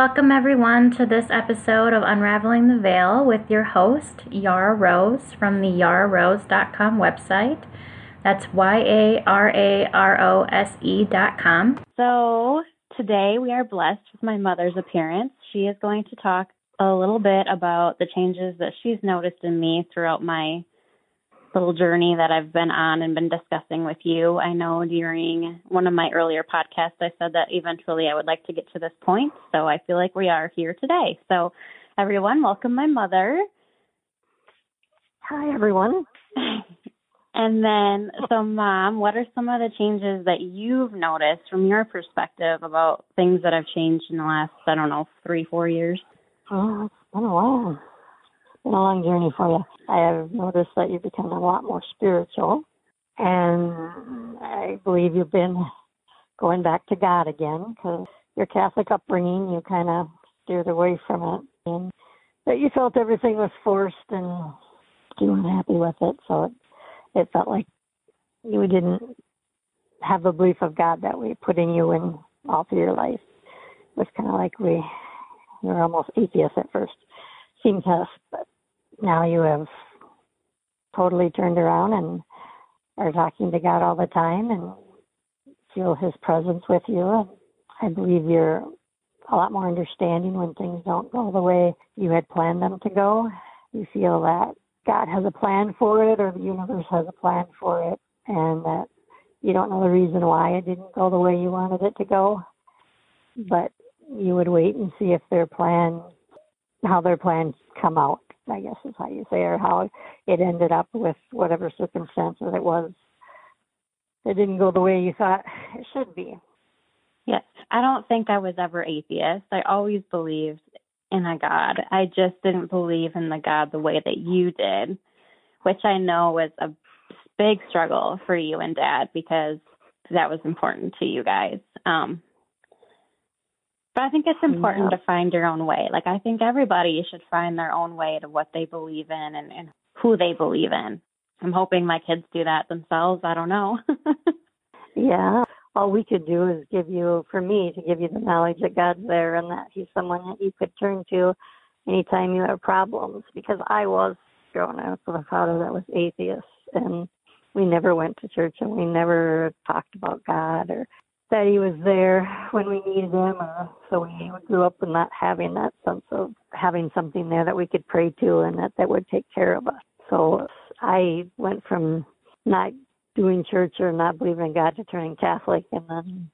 welcome everyone to this episode of Unraveling the Veil with your host, Yara Rose from the yararose.com website. That's Y A R A R O S E.com. So, today we are blessed with my mother's appearance. She is going to talk a little bit about the changes that she's noticed in me throughout my little journey that I've been on and been discussing with you. I know during one of my earlier podcasts, I said that eventually I would like to get to this point. So I feel like we are here today. So, everyone, welcome my mother. Hi, everyone. and then, so, Mom, what are some of the changes that you've noticed from your perspective about things that have changed in the last, I don't know, three, four years? Oh, it's been a while been a long journey for you. I have noticed that you've become a lot more spiritual, and I believe you've been going back to God again because your Catholic upbringing, you kind of steered away from it, and that you felt everything was forced and you weren't happy with it. So it, it felt like you didn't have the belief of God that we put in you in all through your life. It was kind of like we you were almost atheist at first. Seemed tough, but now you have totally turned around and are talking to God all the time and feel His presence with you. I believe you're a lot more understanding when things don't go the way you had planned them to go. You feel that God has a plan for it or the universe has a plan for it and that you don't know the reason why it didn't go the way you wanted it to go. But you would wait and see if their plan how their plans come out I guess is how you say, or how it ended up with whatever circumstances it was. It didn't go the way you thought it should be. Yes, I don't think I was ever atheist. I always believed in a God. I just didn't believe in the God the way that you did, which I know was a big struggle for you and Dad because that was important to you guys. Um, but I think it's important yeah. to find your own way. Like I think everybody should find their own way to what they believe in and, and who they believe in. I'm hoping my kids do that themselves. I don't know. yeah. All we could do is give you, for me, to give you the knowledge that God's there and that He's someone that you could turn to anytime you have problems. Because I was growing up with a father that was atheist, and we never went to church and we never talked about God or that he was there when we needed him. Uh, so we grew up with not having that sense of having something there that we could pray to and that that would take care of us. So I went from not doing church or not believing in God to turning Catholic and then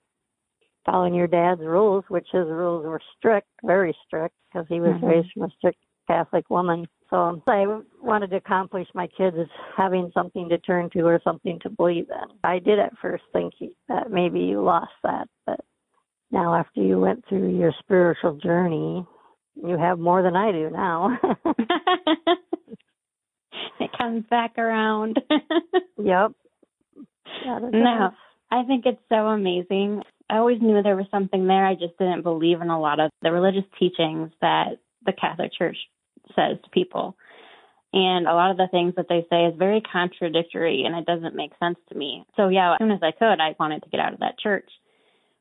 following your dad's rules, which his rules were strict, very strict, because he was mm-hmm. raised from a strict Catholic woman. So I wanted to accomplish my kids having something to turn to or something to believe in. I did at first think that maybe you lost that, but now after you went through your spiritual journey, you have more than I do now. it comes back around. yep. No, I think it's so amazing. I always knew there was something there. I just didn't believe in a lot of the religious teachings that the Catholic Church says to people. And a lot of the things that they say is very contradictory and it doesn't make sense to me. So, yeah, as soon as I could, I wanted to get out of that church.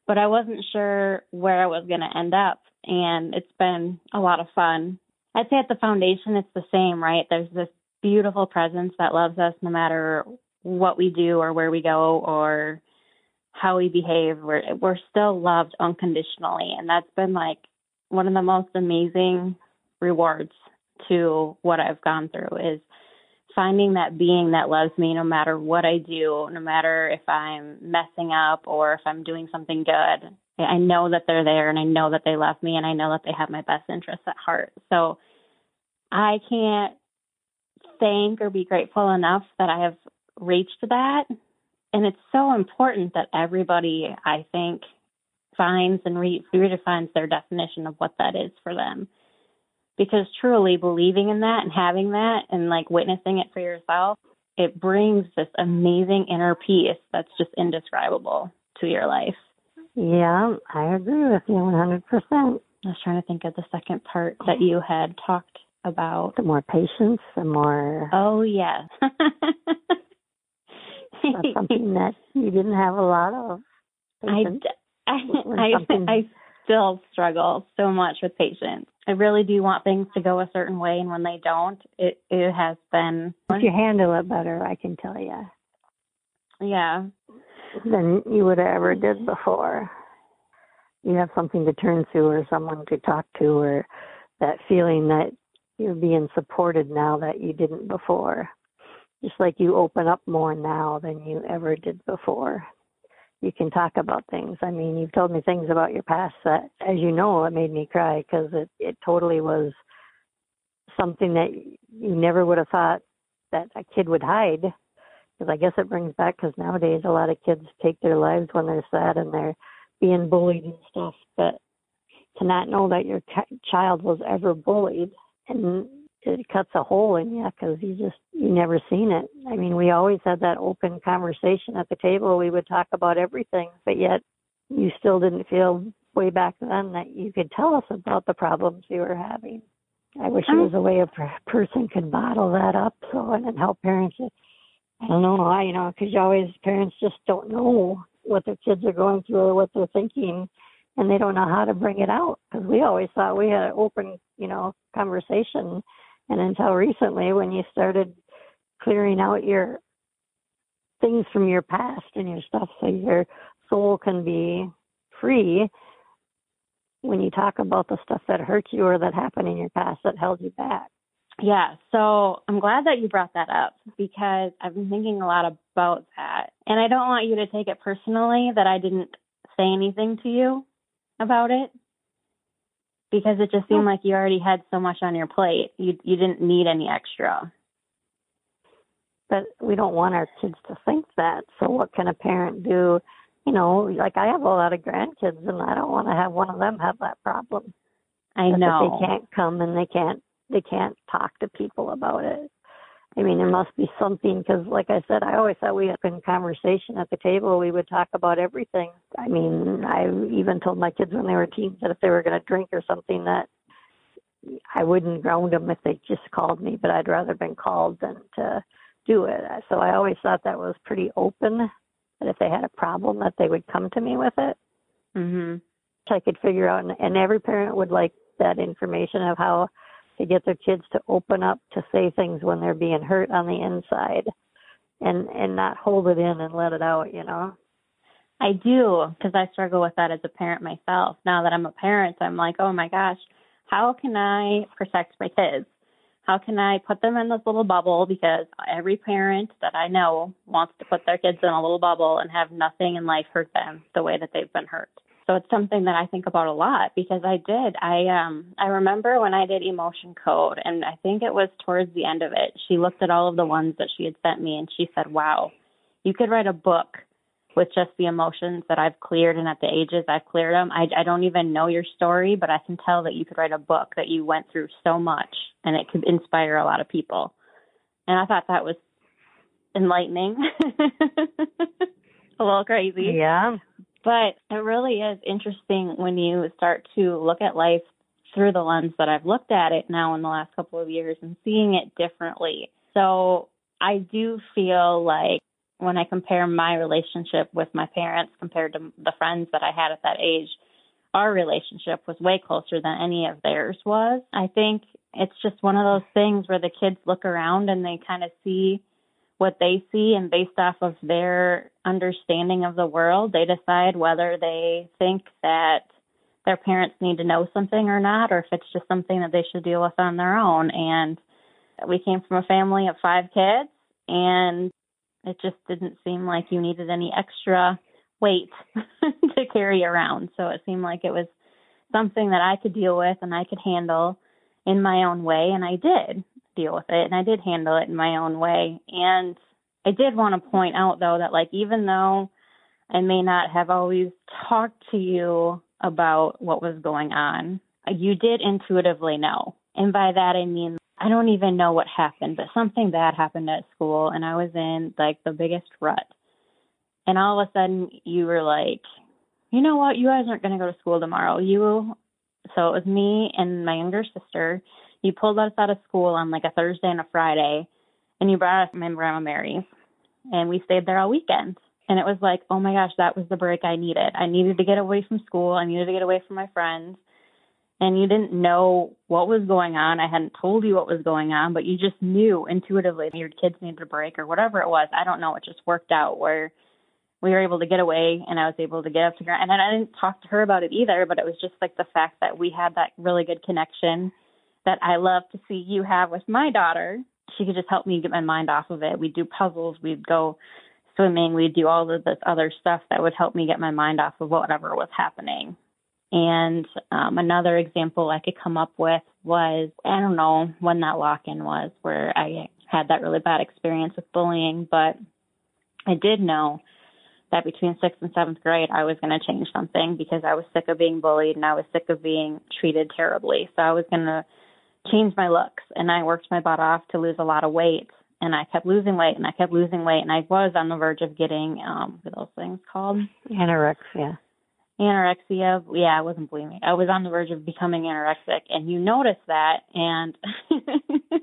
But I wasn't sure where I was going to end up. And it's been a lot of fun. I'd say at the foundation, it's the same, right? There's this beautiful presence that loves us no matter what we do or where we go or how we behave. We're, we're still loved unconditionally. And that's been like one of the most amazing rewards to what I've gone through is finding that being that loves me no matter what I do, no matter if I'm messing up or if I'm doing something good. I know that they're there and I know that they love me and I know that they have my best interests at heart. So I can't thank or be grateful enough that I have reached that. And it's so important that everybody, I think, finds and re- redefines their definition of what that is for them because truly believing in that and having that and like witnessing it for yourself, it brings this amazing inner peace that's just indescribable to your life. Yeah, I agree with you 100%. I was trying to think of the second part that you had talked about. The more patience, the more. Oh, yes. Something that you didn't have a lot of. Patience I, I, I, I still struggle so much with patience. I really do want things to go a certain way, and when they don't, it it has been. If you handle it better, I can tell you. Yeah. Than you would have ever did before. You have something to turn to, or someone to talk to, or that feeling that you're being supported now that you didn't before. Just like you open up more now than you ever did before you can talk about things. I mean, you've told me things about your past that, as you know, it made me cry because it it totally was something that you never would have thought that a kid would hide. Because I guess it brings back because nowadays a lot of kids take their lives when they're sad and they're being bullied and stuff. But to not know that your t- child was ever bullied and it cuts a hole in you because you just you never seen it. I mean, we always had that open conversation at the table. We would talk about everything, but yet you still didn't feel way back then that you could tell us about the problems you were having. I wish there was a way a person could bottle that up so and then help parents. I don't know, I you know, because you always parents just don't know what their kids are going through or what they're thinking and they don't know how to bring it out because we always thought we had an open you know conversation and until recently, when you started clearing out your things from your past and your stuff so your soul can be free, when you talk about the stuff that hurt you or that happened in your past that held you back. Yeah, so I'm glad that you brought that up because I've been thinking a lot about that. And I don't want you to take it personally that I didn't say anything to you about it because it just seemed like you already had so much on your plate. You you didn't need any extra. But we don't want our kids to think that. So what can a parent do? You know, like I have a lot of grandkids, and I don't want to have one of them have that problem. I know they can't come and they can't they can't talk to people about it. I mean, there must be something because, like I said, I always thought we had in conversation at the table. We would talk about everything. I mean, I even told my kids when they were teens that if they were going to drink or something, that I wouldn't ground them if they just called me, but I'd rather been called than to do it. So I always thought that was pretty open. That if they had a problem, that they would come to me with it. Mhm. I could figure out, and, and every parent would like that information of how to get their kids to open up to say things when they're being hurt on the inside and and not hold it in and let it out you know? I do because i struggle with that as a parent myself. Now that i'm a parent i'm like oh my gosh how can i protect my kids? How can i put them in this little bubble? Because every parent that i know wants to put their kids in a little bubble and have nothing in life hurt them the way that they've been hurt so it's something that I think about a lot because I did. I um I remember when I did emotion code and I think it was towards the end of it. She looked at all of the ones that she had sent me and she said, "Wow, you could write a book with just the emotions that I've cleared and at the ages I've cleared them. I I don't even know your story, but I can tell that you could write a book that you went through so much and it could inspire a lot of people." And I thought that was enlightening. a little crazy. Yeah. But it really is interesting when you start to look at life through the lens that I've looked at it now in the last couple of years and seeing it differently. So I do feel like when I compare my relationship with my parents compared to the friends that I had at that age, our relationship was way closer than any of theirs was. I think it's just one of those things where the kids look around and they kind of see what they see and based off of their understanding of the world, they decide whether they think that their parents need to know something or not, or if it's just something that they should deal with on their own. And we came from a family of five kids, and it just didn't seem like you needed any extra weight to carry around. So it seemed like it was something that I could deal with and I could handle in my own way, and I did deal with it and I did handle it in my own way. And I did want to point out though that like even though I may not have always talked to you about what was going on, you did intuitively know. And by that I mean I don't even know what happened, but something bad happened at school and I was in like the biggest rut. And all of a sudden you were like, you know what, you guys aren't going to go to school tomorrow. You, so it was me and my younger sister you pulled us out of school on like a Thursday and a Friday, and you brought us my grandma Mary's, and we stayed there all weekend. And it was like, oh my gosh, that was the break I needed. I needed to get away from school. I needed to get away from my friends. And you didn't know what was going on. I hadn't told you what was going on, but you just knew intuitively your kids needed a break or whatever it was. I don't know. It just worked out where we were able to get away and I was able to get up to ground. And I didn't talk to her about it either, but it was just like the fact that we had that really good connection that I love to see you have with my daughter. She could just help me get my mind off of it. We'd do puzzles, we'd go swimming, we'd do all of this other stuff that would help me get my mind off of whatever was happening. And um, another example I could come up with was I don't know when that lock in was where I had that really bad experience with bullying, but I did know that between sixth and seventh grade I was going to change something because I was sick of being bullied and I was sick of being treated terribly. So I was going to change my looks and I worked my butt off to lose a lot of weight and I kept losing weight and I kept losing weight and I was on the verge of getting um what are those things called? Anorexia. Anorexia. Yeah, I wasn't bulimic. I was on the verge of becoming anorexic and you noticed that and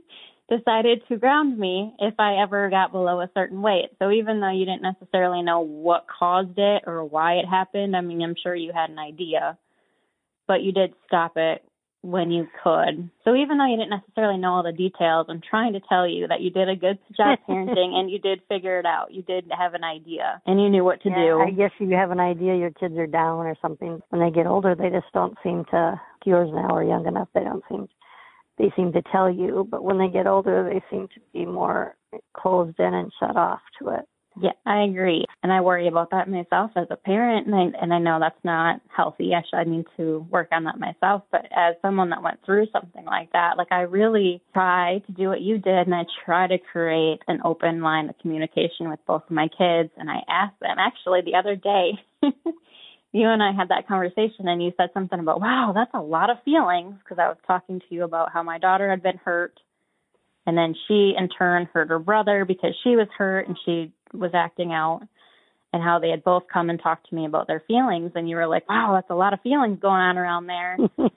decided to ground me if I ever got below a certain weight. So even though you didn't necessarily know what caused it or why it happened, I mean I'm sure you had an idea. But you did stop it when you could. So even though you didn't necessarily know all the details, I'm trying to tell you that you did a good job parenting and you did figure it out. You did have an idea and you knew what to yeah, do. I guess you have an idea your kids are down or something. When they get older, they just don't seem to. Yours now are young enough; they don't seem. They seem to tell you, but when they get older, they seem to be more closed in and shut off to it. Yeah, I agree. And I worry about that myself as a parent and I and I know that's not healthy. I should I need to work on that myself. But as someone that went through something like that, like I really try to do what you did and I try to create an open line of communication with both of my kids and I asked them actually the other day you and I had that conversation and you said something about, wow, that's a lot of feelings because I was talking to you about how my daughter had been hurt and then she in turn hurt her brother because she was hurt and she was acting out and how they had both come and talked to me about their feelings and you were like wow that's a lot of feelings going on around there.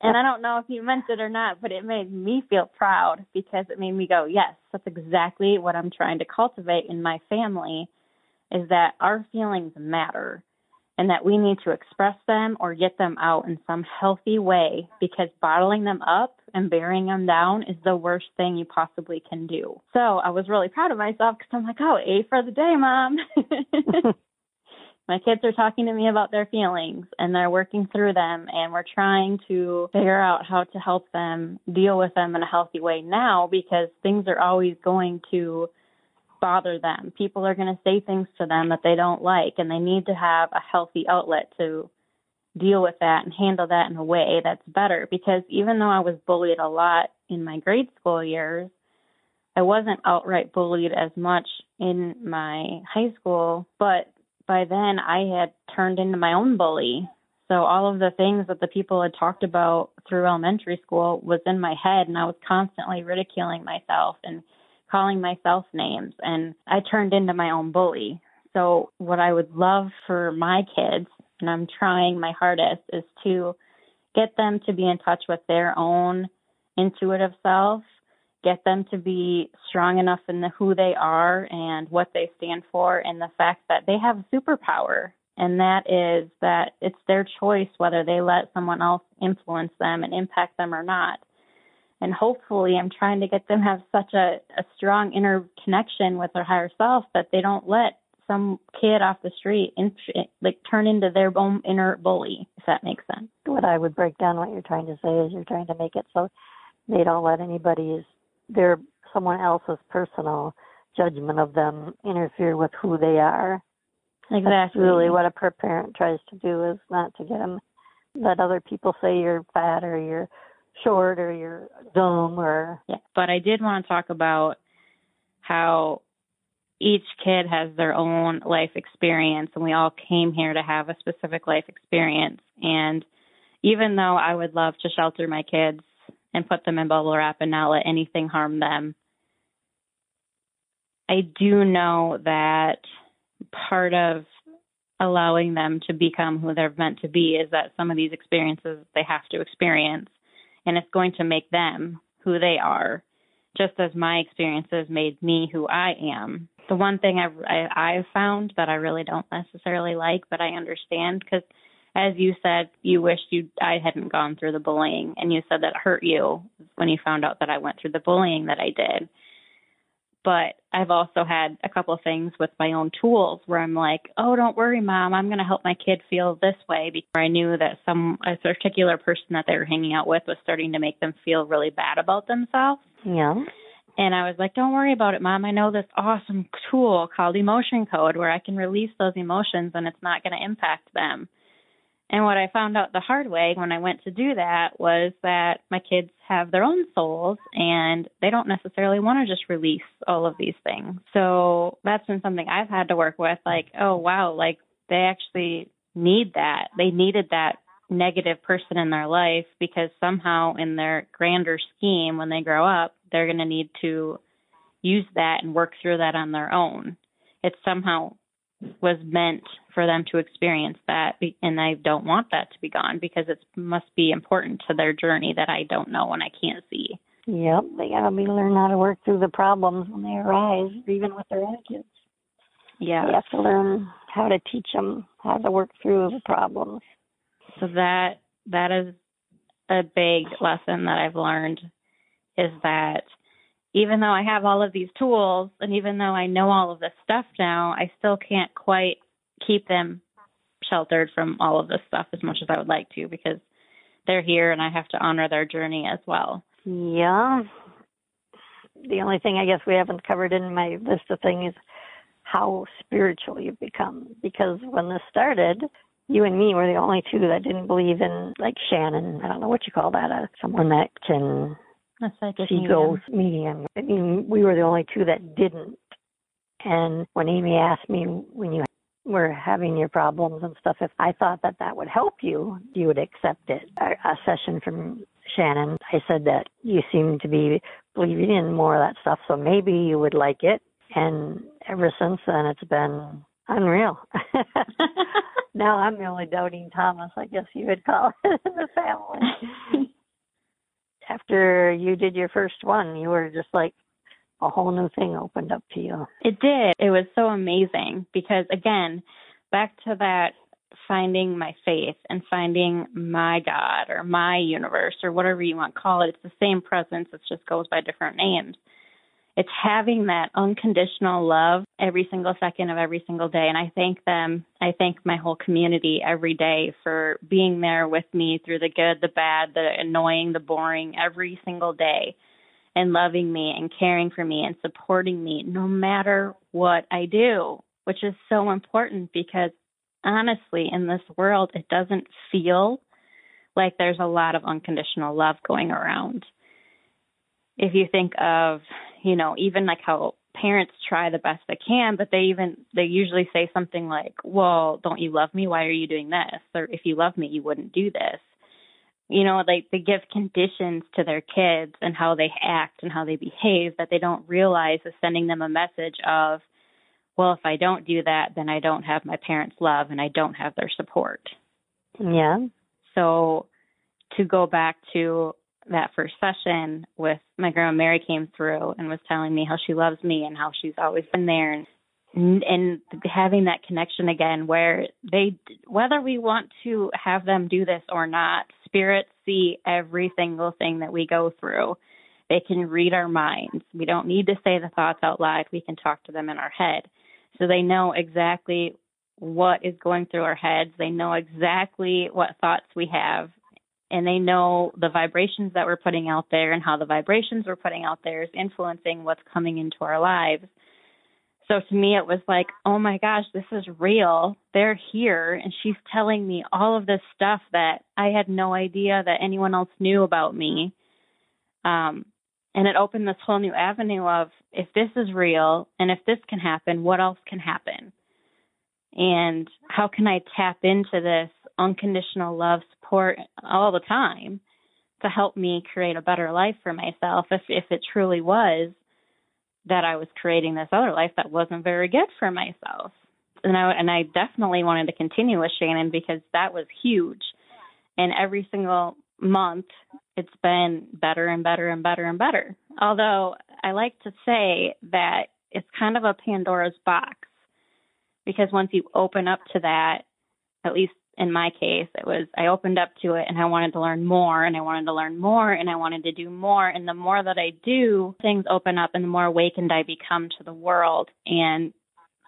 And i don't know if you meant it or not but it made me feel proud because it made me go yes that's exactly what i'm trying to cultivate in my family is that our feelings matter and that we need to express them or get them out in some healthy way because bottling them up and burying them down is the worst thing you possibly can do. So I was really proud of myself because I'm like, oh, A for the day, mom. My kids are talking to me about their feelings and they're working through them and we're trying to figure out how to help them deal with them in a healthy way now because things are always going to bother them. People are going to say things to them that they don't like, and they need to have a healthy outlet to deal with that and handle that in a way that's better. Because even though I was bullied a lot in my grade school years, I wasn't outright bullied as much in my high school, but by then I had turned into my own bully. So all of the things that the people had talked about through elementary school was in my head and I was constantly ridiculing myself and calling myself names and I turned into my own bully. So what I would love for my kids, and I'm trying my hardest, is to get them to be in touch with their own intuitive self, get them to be strong enough in the who they are and what they stand for and the fact that they have superpower and that is that it's their choice whether they let someone else influence them and impact them or not and hopefully i'm trying to get them have such a, a strong inner connection with their higher self that they don't let some kid off the street in, like turn into their own inner bully if that makes sense. What i would break down what you're trying to say is you're trying to make it so they don't let anybody's their someone else's personal judgment of them interfere with who they are. Exactly. That's really what a per parent tries to do is not to get them let other people say you're fat or you're short or you're dumb or yeah. But I did want to talk about how each kid has their own life experience and we all came here to have a specific life experience and even though I would love to shelter my kids and put them in bubble wrap and not let anything harm them, I do know that part of allowing them to become who they're meant to be is that some of these experiences they have to experience and it's going to make them who they are, just as my experiences made me who I am. the one thing I've, I, I've found that I really don't necessarily like, but I understand because as you said, you wished you I hadn't gone through the bullying, and you said that hurt you when you found out that I went through the bullying that I did. But I've also had a couple of things with my own tools where I'm like, oh, don't worry, mom, I'm going to help my kid feel this way because I knew that some a particular person that they were hanging out with was starting to make them feel really bad about themselves. Yeah. And I was like, don't worry about it, mom. I know this awesome tool called emotion code where I can release those emotions and it's not going to impact them. And what I found out the hard way when I went to do that was that my kids have their own souls and they don't necessarily want to just release all of these things. So that's been something I've had to work with like, oh wow, like they actually need that. They needed that negative person in their life because somehow in their grander scheme when they grow up, they're going to need to use that and work through that on their own. It's somehow was meant for them to experience that and I don't want that to be gone because it must be important to their journey that I don't know and I can't see. Yep, they gotta be learn how to work through the problems when they arise, even with their own kids. Yeah, you have to learn how to teach them how to work through the problems. So that that is a big lesson that I've learned is that even though I have all of these tools and even though I know all of this stuff now, I still can't quite keep them sheltered from all of this stuff as much as I would like to because they're here and I have to honor their journey as well. Yeah. The only thing I guess we haven't covered in my list of things is how spiritual you've become. Because when this started, you and me were the only two that didn't believe in like Shannon. I don't know what you call that. Uh, someone that can a psychic see ghosts medium. I mean, we were the only two that didn't. And when Amy asked me when you were having your problems and stuff, if I thought that that would help you, you would accept it. A, a session from Shannon, I said that you seem to be believing in more of that stuff, so maybe you would like it. And ever since then, it's been unreal. now I'm the only doubting Thomas, I guess you would call it in the family. After you did your first one, you were just like, a whole new thing opened up to you. It did. It was so amazing because, again, back to that finding my faith and finding my God or my universe or whatever you want to call it. It's the same presence, it just goes by different names. It's having that unconditional love every single second of every single day. And I thank them. I thank my whole community every day for being there with me through the good, the bad, the annoying, the boring, every single day and loving me and caring for me and supporting me no matter what I do, which is so important because honestly, in this world, it doesn't feel like there's a lot of unconditional love going around. If you think of, you know, even like how parents try the best they can, but they even they usually say something like, "Well, don't you love me? Why are you doing this?" Or if you love me, you wouldn't do this you know, like they give conditions to their kids and how they act and how they behave that they don't realize is sending them a message of, well, if I don't do that, then I don't have my parents' love and I don't have their support. Yeah. So to go back to that first session with my grandma Mary came through and was telling me how she loves me and how she's always been there. And and having that connection again where they whether we want to have them do this or not spirits see every single thing that we go through. They can read our minds. We don't need to say the thoughts out loud. We can talk to them in our head. So they know exactly what is going through our heads. They know exactly what thoughts we have and they know the vibrations that we're putting out there and how the vibrations we're putting out there is influencing what's coming into our lives so to me, it was like, oh my gosh, this is real. They're here, and she's telling me all of this stuff that I had no idea that anyone else knew about me. Um, and it opened this whole new avenue of if this is real and if this can happen, what else can happen? And how can I tap into this unconditional love support all the time to help me create a better life for myself if if it truly was that I was creating this other life that wasn't very good for myself. And I and I definitely wanted to continue with Shannon because that was huge. And every single month it's been better and better and better and better. Although I like to say that it's kind of a Pandora's box because once you open up to that, at least in my case, it was I opened up to it and I wanted to learn more and I wanted to learn more and I wanted to do more. And the more that I do, things open up and the more awakened I become to the world. And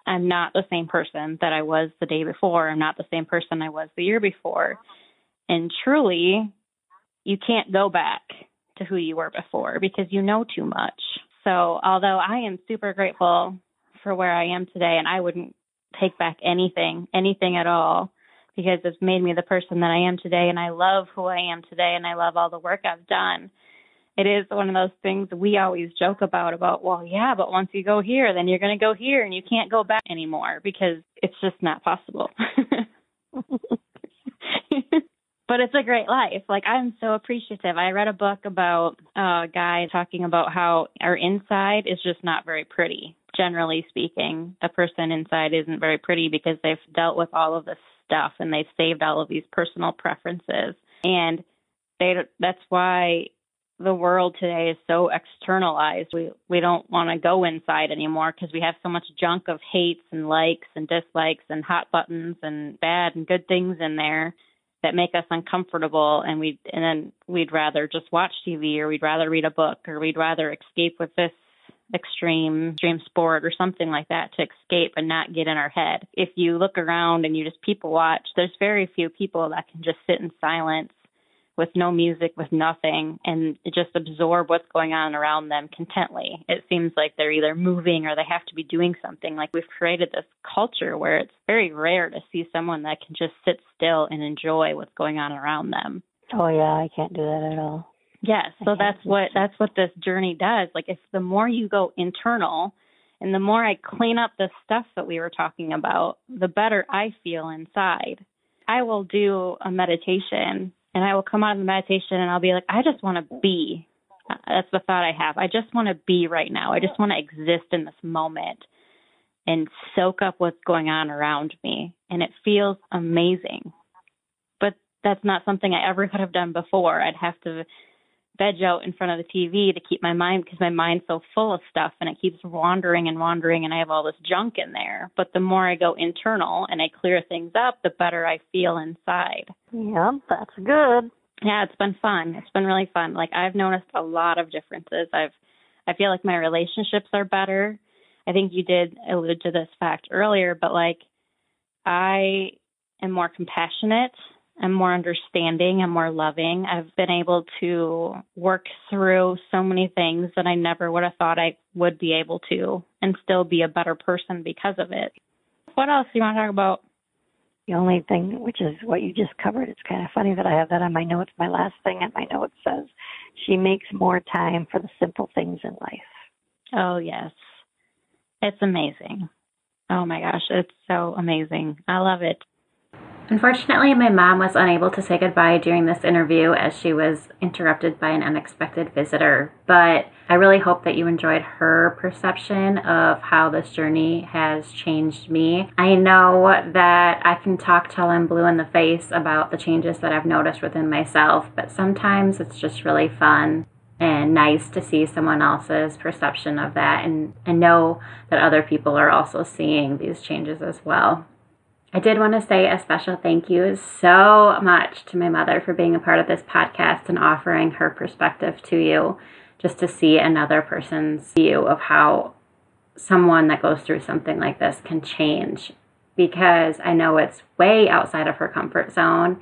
I'm not the same person that I was the day before. I'm not the same person I was the year before. And truly, you can't go back to who you were before because you know too much. So, although I am super grateful for where I am today, and I wouldn't take back anything, anything at all, because it's made me the person that I am today, and I love who I am today, and I love all the work I've done. It is one of those things we always joke about about well yeah but once you go here then you're going to go here and you can't go back anymore because it's just not possible but it's a great life. Like I'm so appreciative. I read a book about a guy talking about how our inside is just not very pretty. Generally speaking, a person inside isn't very pretty because they've dealt with all of this stuff and they've saved all of these personal preferences. And they that's why the world today is so externalized. We we don't want to go inside anymore because we have so much junk of hates and likes and dislikes and hot buttons and bad and good things in there that make us uncomfortable and we and then we'd rather just watch TV or we'd rather read a book or we'd rather escape with this extreme extreme sport or something like that to escape and not get in our head. If you look around and you just people watch, there's very few people that can just sit in silence with no music, with nothing, and just absorb what's going on around them contently. It seems like they're either moving or they have to be doing something. Like we've created this culture where it's very rare to see someone that can just sit still and enjoy what's going on around them. Oh yeah, I can't do that at all. Yes, so that's what that's what this journey does. Like if the more you go internal and the more I clean up the stuff that we were talking about, the better I feel inside. I will do a meditation and I will come out of the meditation and I'll be like, I just want to be. Uh, that's the thought I have. I just want to be right now. I just want to exist in this moment and soak up what's going on around me. And it feels amazing. But that's not something I ever could have done before. I'd have to veg out in front of the TV to keep my mind because my mind's so full of stuff and it keeps wandering and wandering and I have all this junk in there. But the more I go internal and I clear things up, the better I feel inside. Yeah, that's good. Yeah, it's been fun. It's been really fun. Like I've noticed a lot of differences. I've I feel like my relationships are better. I think you did allude to this fact earlier, but like I am more compassionate I'm more understanding, I'm more loving. I've been able to work through so many things that I never would have thought I would be able to and still be a better person because of it. What else do you want to talk about? The only thing, which is what you just covered, it's kind of funny that I have that on my notes. My last thing on my notes says, she makes more time for the simple things in life. Oh, yes. It's amazing. Oh my gosh, it's so amazing. I love it. Unfortunately, my mom was unable to say goodbye during this interview as she was interrupted by an unexpected visitor. But I really hope that you enjoyed her perception of how this journey has changed me. I know that I can talk till I'm blue in the face about the changes that I've noticed within myself, but sometimes it's just really fun and nice to see someone else's perception of that and, and know that other people are also seeing these changes as well. I did want to say a special thank you so much to my mother for being a part of this podcast and offering her perspective to you just to see another person's view of how someone that goes through something like this can change because I know it's way outside of her comfort zone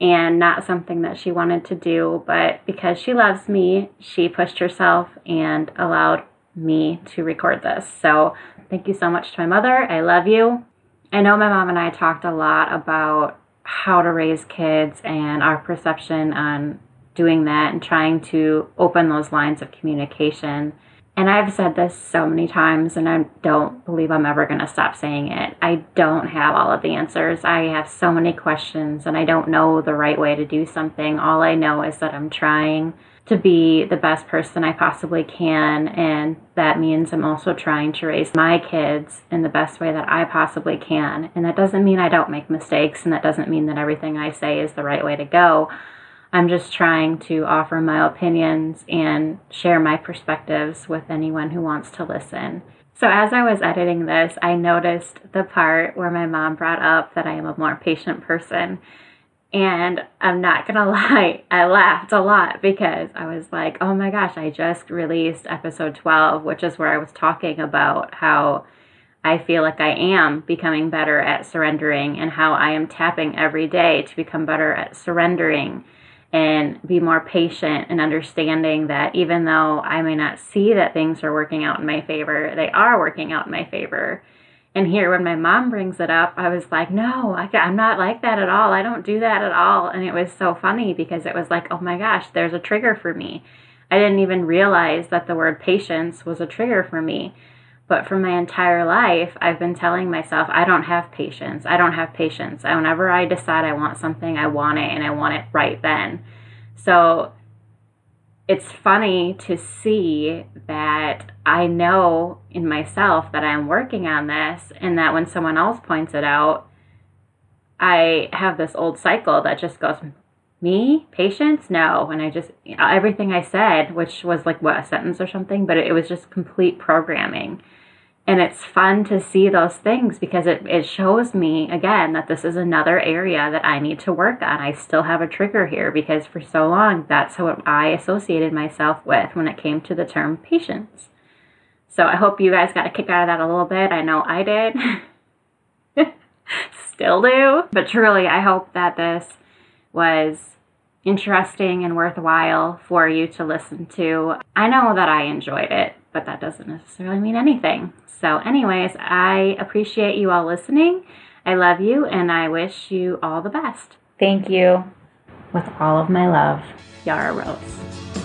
and not something that she wanted to do, but because she loves me, she pushed herself and allowed me to record this. So, thank you so much to my mother. I love you. I know my mom and I talked a lot about how to raise kids and our perception on doing that and trying to open those lines of communication. And I've said this so many times, and I don't believe I'm ever going to stop saying it. I don't have all of the answers. I have so many questions, and I don't know the right way to do something. All I know is that I'm trying to be the best person I possibly can. And that means I'm also trying to raise my kids in the best way that I possibly can. And that doesn't mean I don't make mistakes, and that doesn't mean that everything I say is the right way to go. I'm just trying to offer my opinions and share my perspectives with anyone who wants to listen. So, as I was editing this, I noticed the part where my mom brought up that I am a more patient person. And I'm not gonna lie, I laughed a lot because I was like, oh my gosh, I just released episode 12, which is where I was talking about how I feel like I am becoming better at surrendering and how I am tapping every day to become better at surrendering and be more patient and understanding that even though I may not see that things are working out in my favor, they are working out in my favor. And here, when my mom brings it up, I was like, no, I, am not like that at all. I don't do that at all. And it was so funny because it was like, oh my gosh, there's a trigger for me. I didn't even realize that the word patience was a trigger for me. But for my entire life, I've been telling myself, I don't have patience. I don't have patience. Whenever I decide I want something, I want it and I want it right then. So it's funny to see that I know in myself that I'm working on this and that when someone else points it out, I have this old cycle that just goes, me? Patience? No. And i just everything i said which was like what a sentence or something but it was just complete programming and it's fun to see those things because it, it shows me again that this is another area that i need to work on. I still have a trigger here because for so long that's what i associated myself with when it came to the term patience. So i hope you guys got a kick out of that a little bit. I know i did. Still do. But truly i hope that this was interesting and worthwhile for you to listen to. I know that I enjoyed it, but that doesn't necessarily mean anything. So, anyways, I appreciate you all listening. I love you and I wish you all the best. Thank you. With all of my love, Yara Rose.